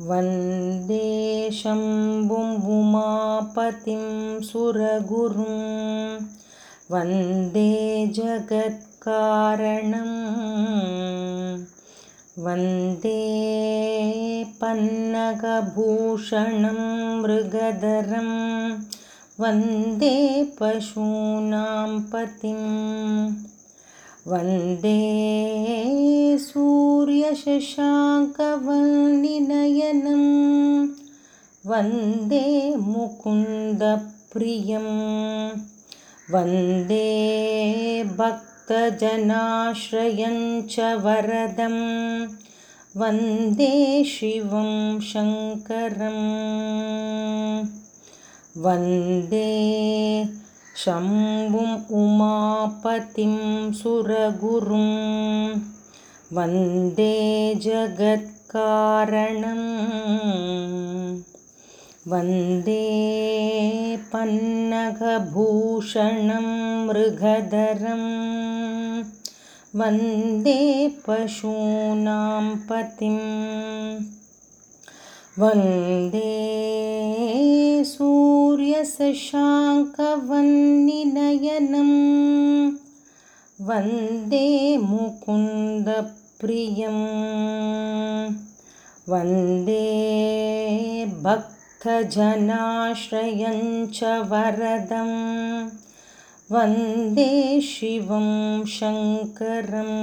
वन्दे शम्भुम्बुमापतिं सुरगुरुं। वन्दे जगत्कारणं। वन्दे पन्नगभूषणं मृगधरं। वन्दे पशूनां पतिम् वन्दे सूर्यशशाङ्कवल्निनयनं वन्दे मुकुन्दप्रियं। वन्दे भक्तजनाश्रयं च वरदं। वन्दे शिवं शङ्करम् वन्दे शम्भुम् उमापतिं सुरगुरुं वन्दे जगत्कारणं वन्दे पन्नगभूषणं मृगधरं वन्दे पशूनां पतिम्। वन्दे सूर्यशशाङ्कवन्निनयनं वन्दे मुकुन्दप्रियं वन्दे भक्तजनाश्रयं च वरदं वन्दे शिवं शङ्करम्